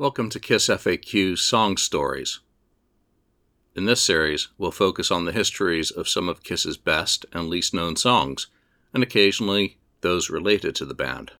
Welcome to KISS FAQ Song Stories. In this series, we'll focus on the histories of some of KISS's best and least known songs, and occasionally those related to the band.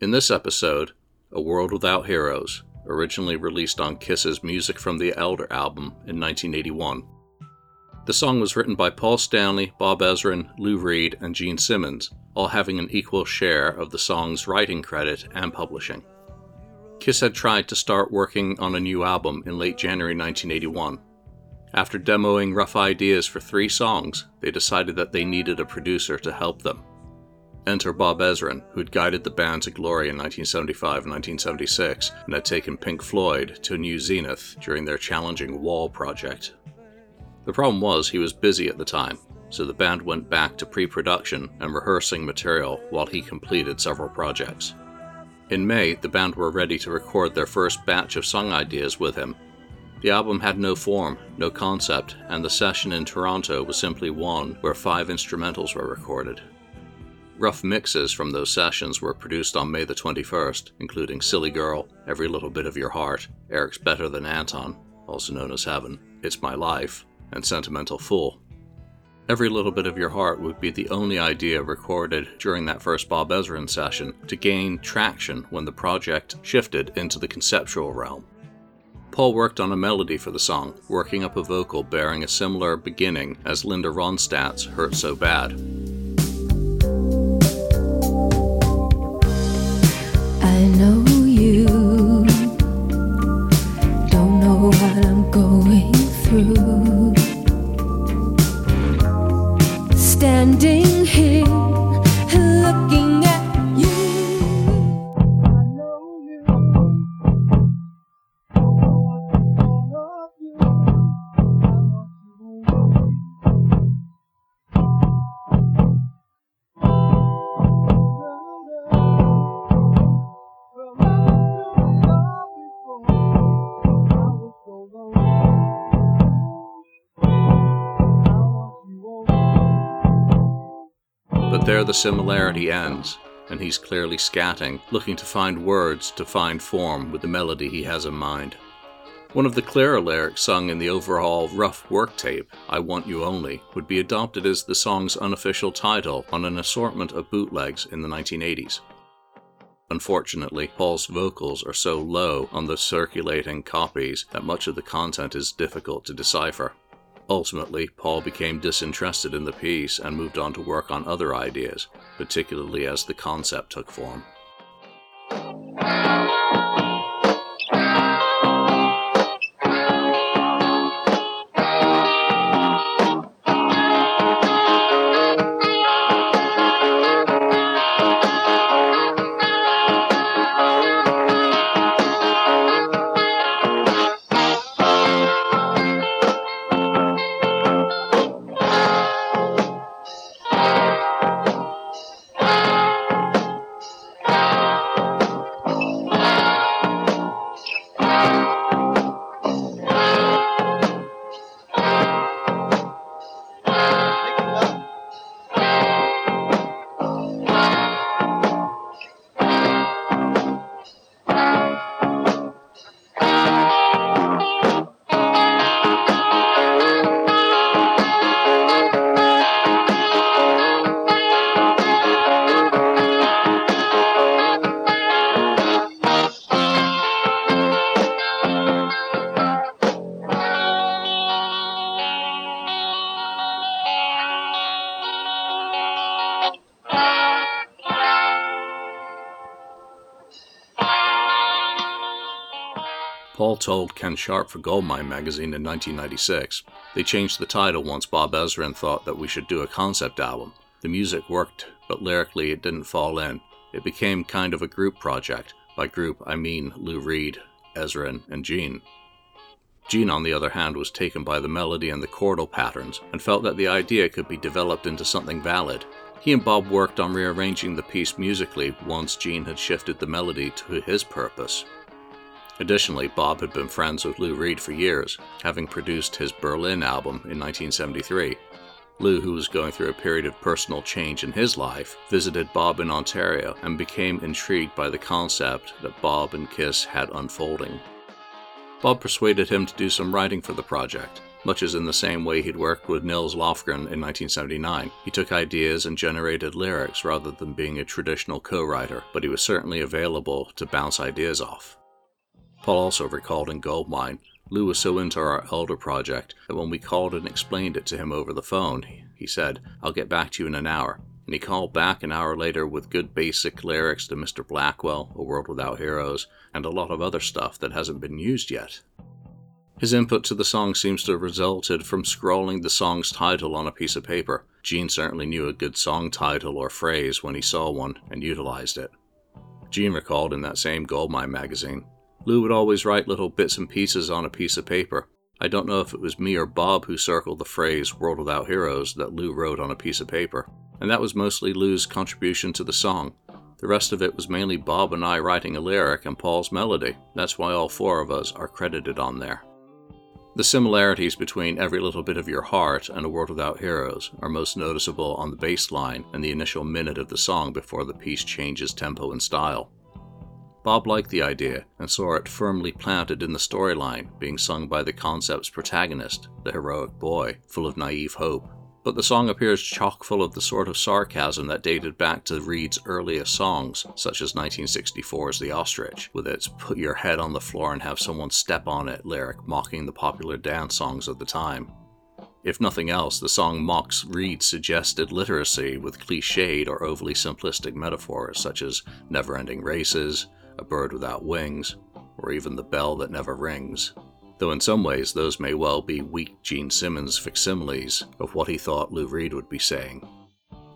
In this episode, A World Without Heroes, originally released on KISS's Music from the Elder album in 1981. The song was written by Paul Stanley, Bob Ezrin, Lou Reed, and Gene Simmons, all having an equal share of the song's writing credit and publishing. Kiss had tried to start working on a new album in late January 1981. After demoing rough ideas for three songs, they decided that they needed a producer to help them. Enter Bob Ezrin, who'd guided the band to glory in 1975 and 1976 and had taken Pink Floyd to new zenith during their challenging Wall project. The problem was he was busy at the time, so the band went back to pre production and rehearsing material while he completed several projects. In May, the band were ready to record their first batch of song ideas with him. The album had no form, no concept, and the session in Toronto was simply one where five instrumentals were recorded. Rough mixes from those sessions were produced on May the 21st, including Silly Girl, Every Little Bit of Your Heart, Eric's Better Than Anton, also known as Heaven, It's My Life, and Sentimental Fool. Every Little Bit of Your Heart would be the only idea recorded during that first Bob Ezrin session to gain traction when the project shifted into the conceptual realm. Paul worked on a melody for the song, working up a vocal bearing a similar beginning as Linda Ronstadt's Hurt So Bad. I know But there the similarity ends, and he's clearly scatting, looking to find words to find form with the melody he has in mind. One of the clearer lyrics sung in the overall rough work tape, I Want You Only, would be adopted as the song's unofficial title on an assortment of bootlegs in the 1980s. Unfortunately, Paul's vocals are so low on the circulating copies that much of the content is difficult to decipher. Ultimately, Paul became disinterested in the piece and moved on to work on other ideas, particularly as the concept took form. Told Ken Sharp for Goldmine magazine in 1996. They changed the title once Bob Ezrin thought that we should do a concept album. The music worked, but lyrically it didn't fall in. It became kind of a group project. By group, I mean Lou Reed, Ezrin, and Gene. Gene, on the other hand, was taken by the melody and the chordal patterns and felt that the idea could be developed into something valid. He and Bob worked on rearranging the piece musically once Gene had shifted the melody to his purpose. Additionally, Bob had been friends with Lou Reed for years, having produced his Berlin album in 1973. Lou, who was going through a period of personal change in his life, visited Bob in Ontario and became intrigued by the concept that Bob and Kiss had unfolding. Bob persuaded him to do some writing for the project, much as in the same way he'd worked with Nils Lofgren in 1979. He took ideas and generated lyrics rather than being a traditional co writer, but he was certainly available to bounce ideas off. Paul also recalled in Goldmine Lou was so into our Elder project that when we called and explained it to him over the phone, he said, I'll get back to you in an hour. And he called back an hour later with good basic lyrics to Mr. Blackwell, A World Without Heroes, and a lot of other stuff that hasn't been used yet. His input to the song seems to have resulted from scrawling the song's title on a piece of paper. Gene certainly knew a good song title or phrase when he saw one and utilized it. Gene recalled in that same Goldmine magazine Lou would always write little bits and pieces on a piece of paper. I don't know if it was me or Bob who circled the phrase World Without Heroes that Lou wrote on a piece of paper, and that was mostly Lou's contribution to the song. The rest of it was mainly Bob and I writing a lyric and Paul's melody. That's why all four of us are credited on there. The similarities between Every Little Bit of Your Heart and A World Without Heroes are most noticeable on the bass line and the initial minute of the song before the piece changes tempo and style. Bob liked the idea and saw it firmly planted in the storyline, being sung by the concept's protagonist, the heroic boy, full of naive hope. But the song appears chock full of the sort of sarcasm that dated back to Reed's earliest songs, such as 1964's The Ostrich, with its put your head on the floor and have someone step on it lyric mocking the popular dance songs of the time. If nothing else, the song mocks Reed's suggested literacy with cliched or overly simplistic metaphors such as never ending races, a bird without wings, or even the bell that never rings. Though in some ways those may well be weak Gene Simmons facsimiles of what he thought Lou Reed would be saying.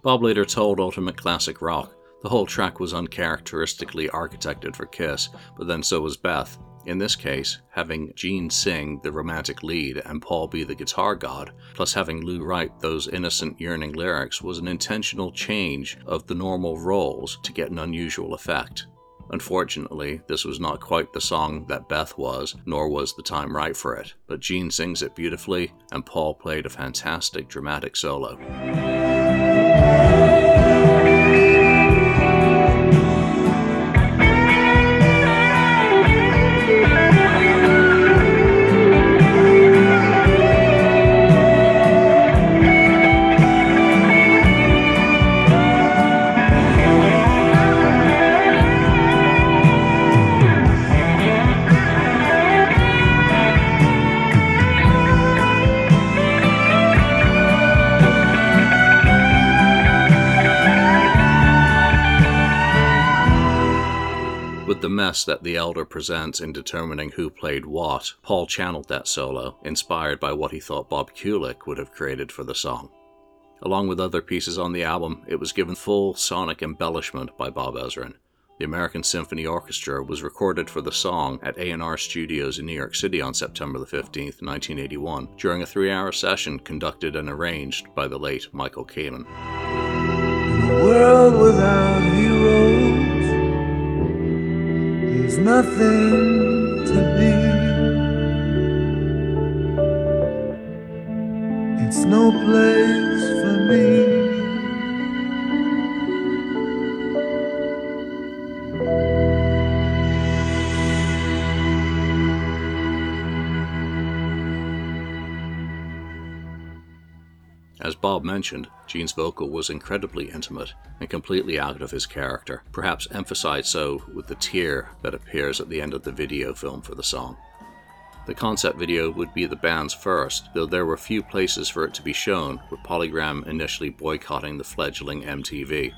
Bob later told Ultimate Classic Rock the whole track was uncharacteristically architected for Kiss, but then so was Beth. In this case, having Gene sing the romantic lead and Paul be the guitar god, plus having Lou write those innocent, yearning lyrics, was an intentional change of the normal roles to get an unusual effect. Unfortunately, this was not quite the song that Beth was, nor was the time right for it, but Gene sings it beautifully, and Paul played a fantastic dramatic solo. Mess that the Elder presents in determining who played what, Paul channeled that solo, inspired by what he thought Bob Kulick would have created for the song. Along with other pieces on the album, it was given full sonic embellishment by Bob Ezrin. The American Symphony Orchestra was recorded for the song at A&R Studios in New York City on September the 15th, 1981, during a three-hour session conducted and arranged by the late Michael Kamen. There's nothing to be. It's no place Bob mentioned, Gene's vocal was incredibly intimate and completely out of his character, perhaps emphasized so with the tear that appears at the end of the video film for the song. The concept video would be the band's first, though there were few places for it to be shown, with Polygram initially boycotting the fledgling MTV.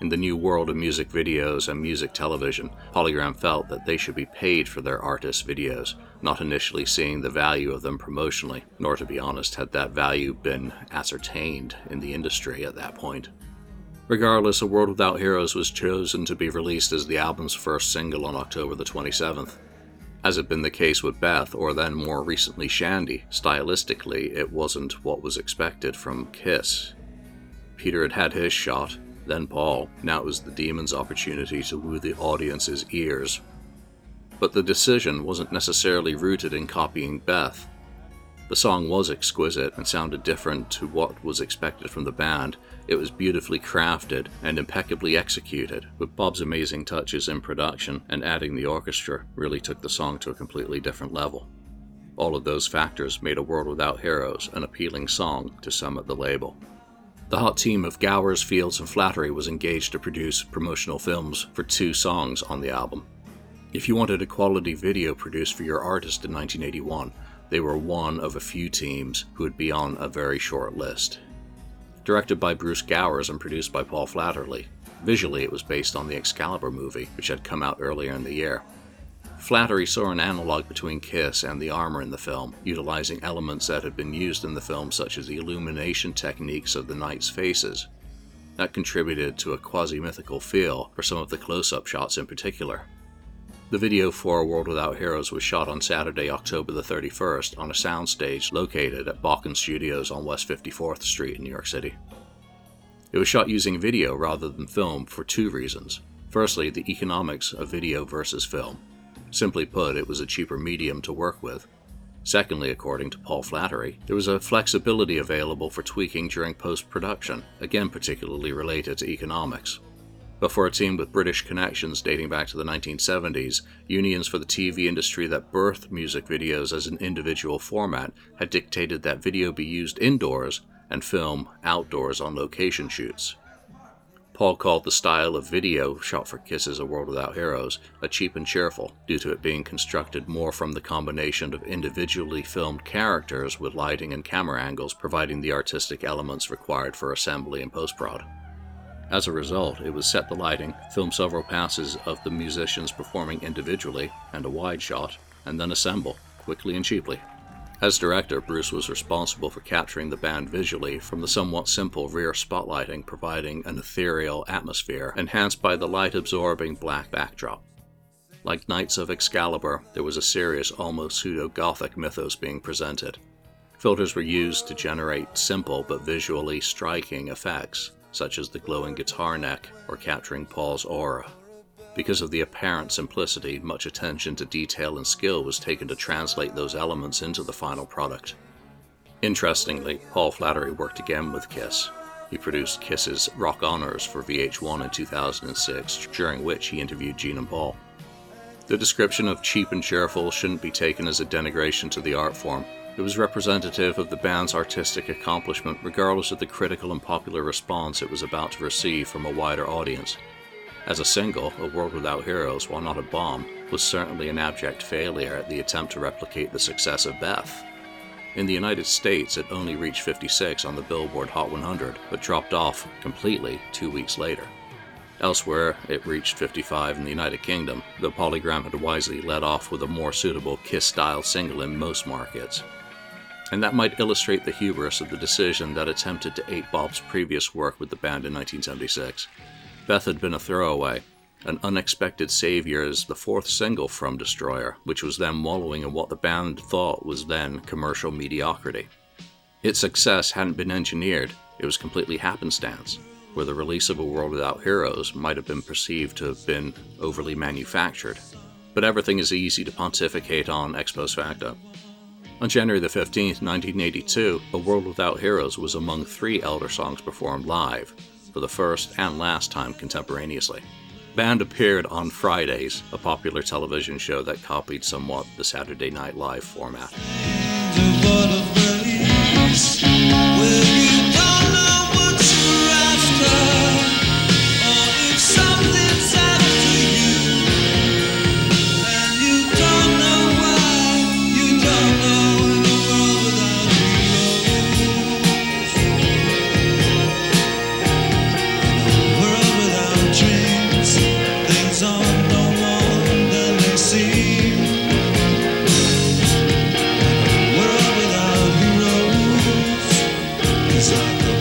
In the new world of music videos and music television, Polygram felt that they should be paid for their artists' videos, not initially seeing the value of them promotionally, nor to be honest had that value been ascertained in the industry at that point. Regardless, A World Without Heroes was chosen to be released as the album's first single on October the 27th. As had been the case with Beth, or then more recently Shandi, stylistically it wasn't what was expected from Kiss. Peter had had his shot, then Paul. Now it was the demon's opportunity to woo the audience's ears. But the decision wasn't necessarily rooted in copying Beth. The song was exquisite and sounded different to what was expected from the band. It was beautifully crafted and impeccably executed, with Bob's amazing touches in production and adding the orchestra really took the song to a completely different level. All of those factors made A World Without Heroes an appealing song to some at the label. The hot team of Gowers, Fields, and Flattery was engaged to produce promotional films for two songs on the album. If you wanted a quality video produced for your artist in 1981, they were one of a few teams who would be on a very short list. Directed by Bruce Gowers and produced by Paul Flattery, visually it was based on the Excalibur movie, which had come out earlier in the year. Flattery saw an analogue between Kiss and the armor in the film, utilizing elements that had been used in the film, such as the illumination techniques of the knights' faces. That contributed to a quasi mythical feel for some of the close up shots in particular. The video for World Without Heroes was shot on Saturday, October the 31st, on a soundstage located at Bakken Studios on West 54th Street in New York City. It was shot using video rather than film for two reasons. Firstly, the economics of video versus film. Simply put, it was a cheaper medium to work with. Secondly, according to Paul Flattery, there was a flexibility available for tweaking during post production, again particularly related to economics. But for a team with British connections dating back to the 1970s, unions for the TV industry that birthed music videos as an individual format had dictated that video be used indoors and film outdoors on location shoots. Paul called the style of video shot for Kiss's A World Without Heroes a cheap and cheerful, due to it being constructed more from the combination of individually filmed characters with lighting and camera angles providing the artistic elements required for assembly and post prod. As a result, it was set the lighting, film several passes of the musicians performing individually and a wide shot, and then assemble, quickly and cheaply. As director, Bruce was responsible for capturing the band visually from the somewhat simple rear spotlighting, providing an ethereal atmosphere enhanced by the light absorbing black backdrop. Like Knights of Excalibur, there was a serious, almost pseudo Gothic mythos being presented. Filters were used to generate simple but visually striking effects, such as the glowing guitar neck or capturing Paul's aura. Because of the apparent simplicity, much attention to detail and skill was taken to translate those elements into the final product. Interestingly, Paul Flattery worked again with Kiss. He produced Kiss's Rock Honors for VH1 in 2006, during which he interviewed Gene and Paul. The description of cheap and cheerful shouldn't be taken as a denigration to the art form. It was representative of the band's artistic accomplishment, regardless of the critical and popular response it was about to receive from a wider audience. As a single, A World Without Heroes, while not a bomb, was certainly an abject failure at the attempt to replicate the success of Beth. In the United States, it only reached 56 on the Billboard Hot 100, but dropped off completely two weeks later. Elsewhere, it reached 55 in the United Kingdom, though Polygram had wisely let off with a more suitable Kiss style single in most markets. And that might illustrate the hubris of the decision that attempted to ape Bob's previous work with the band in 1976. Beth had been a throwaway, an unexpected savior as the fourth single from Destroyer, which was then wallowing in what the band thought was then commercial mediocrity. Its success hadn't been engineered, it was completely happenstance, where the release of A World Without Heroes might have been perceived to have been overly manufactured. But everything is easy to pontificate on ex post facto. On January the 15th, 1982, A World Without Heroes was among three Elder songs performed live, for the first and last time contemporaneously. Band appeared on Fridays, a popular television show that copied somewhat the Saturday Night Live format. music.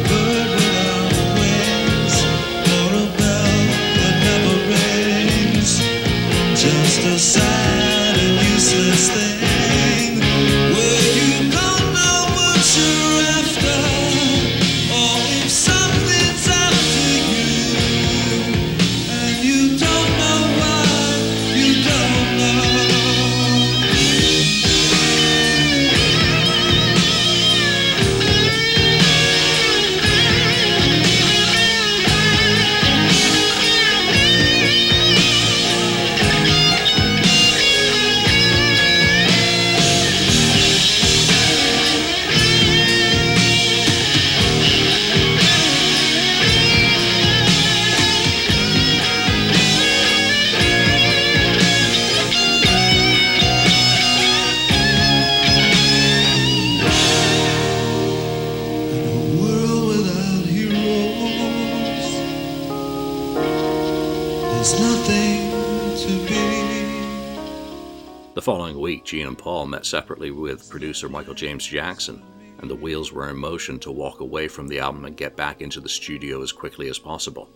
Gene and Paul met separately with producer Michael James Jackson, and the wheels were in motion to walk away from the album and get back into the studio as quickly as possible.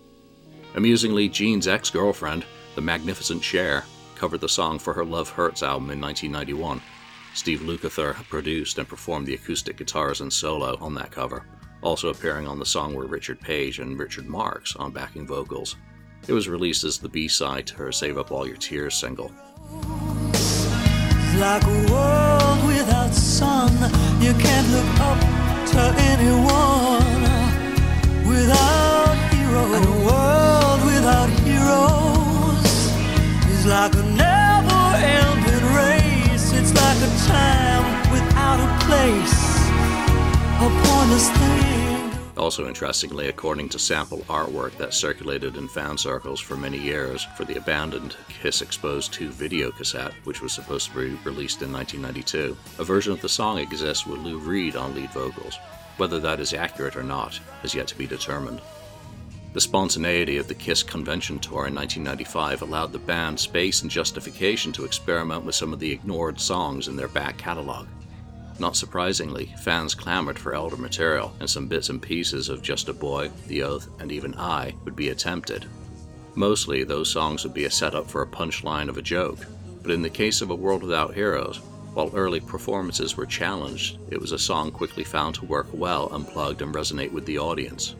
Amusingly, Gene's ex girlfriend, the magnificent Cher, covered the song for her Love Hurts album in 1991. Steve Lukather produced and performed the acoustic guitars and solo on that cover. Also appearing on the song were Richard Page and Richard Marx on backing vocals. It was released as the B side to her Save Up All Your Tears single. Like a world without sun, you can't look up to anyone without heroes. And a world without heroes is like a never ending race. It's like a time without a place, a pointless thing. Also, interestingly, according to sample artwork that circulated in fan circles for many years for the abandoned Kiss Exposed 2 video cassette, which was supposed to be released in 1992, a version of the song exists with Lou Reed on lead vocals. Whether that is accurate or not is yet to be determined. The spontaneity of the Kiss convention tour in 1995 allowed the band space and justification to experiment with some of the ignored songs in their back catalogue. Not surprisingly, fans clamored for elder material, and some bits and pieces of Just a Boy, The Oath, and even I would be attempted. Mostly, those songs would be a setup for a punchline of a joke, but in the case of A World Without Heroes, while early performances were challenged, it was a song quickly found to work well unplugged and resonate with the audience.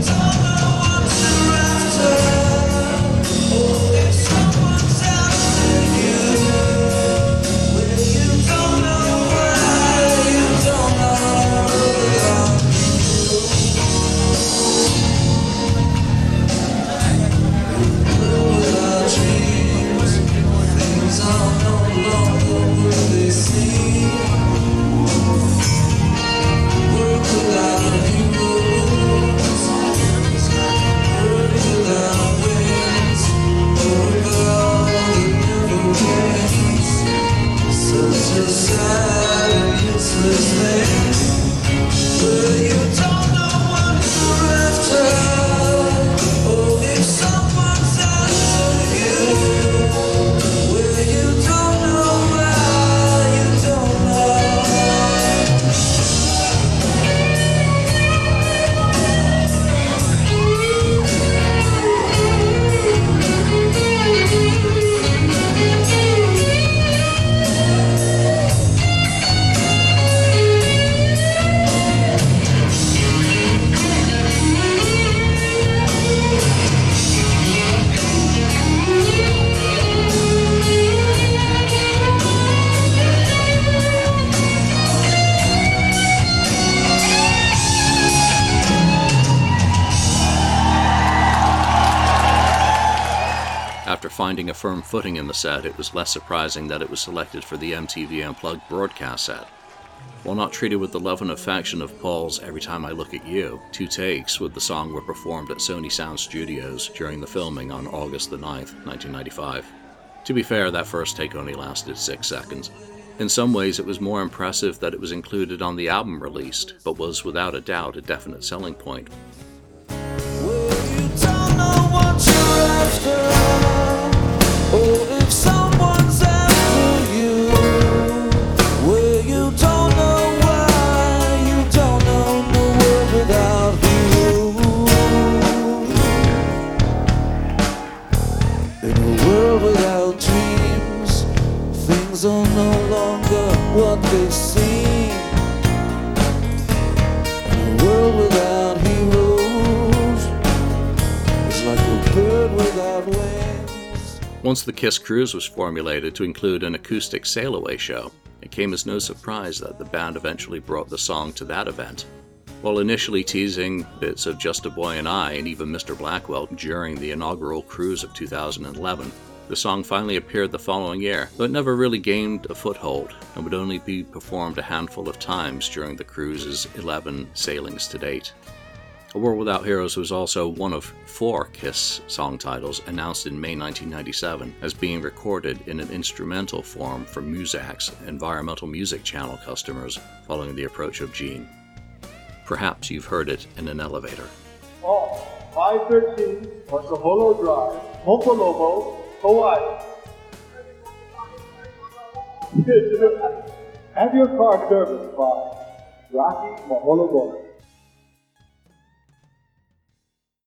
Sometimes After finding a firm footing in the set, it was less surprising that it was selected for the MTV Unplugged broadcast set. While not treated with the love and affection of Paul's Every Time I Look at You, two takes with the song were performed at Sony Sound Studios during the filming on August the 9th, 1995. To be fair, that first take only lasted six seconds. In some ways, it was more impressive that it was included on the album released, but was without a doubt a definite selling point. Oh, Things Once the Kiss Cruise was formulated to include an acoustic sail away show, it came as no surprise that the band eventually brought the song to that event. While initially teasing bits of Just a Boy and I and even Mr. Blackwell during the inaugural cruise of 2011, the song finally appeared the following year, but never really gained a foothold and would only be performed a handful of times during the cruise's 11 sailings to date. A World Without Heroes was also one of four Kiss song titles announced in May 1997 as being recorded in an instrumental form for Muzak's environmental music channel customers following the approach of Gene. Perhaps you've heard it in an elevator. Oh, 513 Holo Drive, Hopolobo, Hawaii. Have your car serviced by Rocky Maholo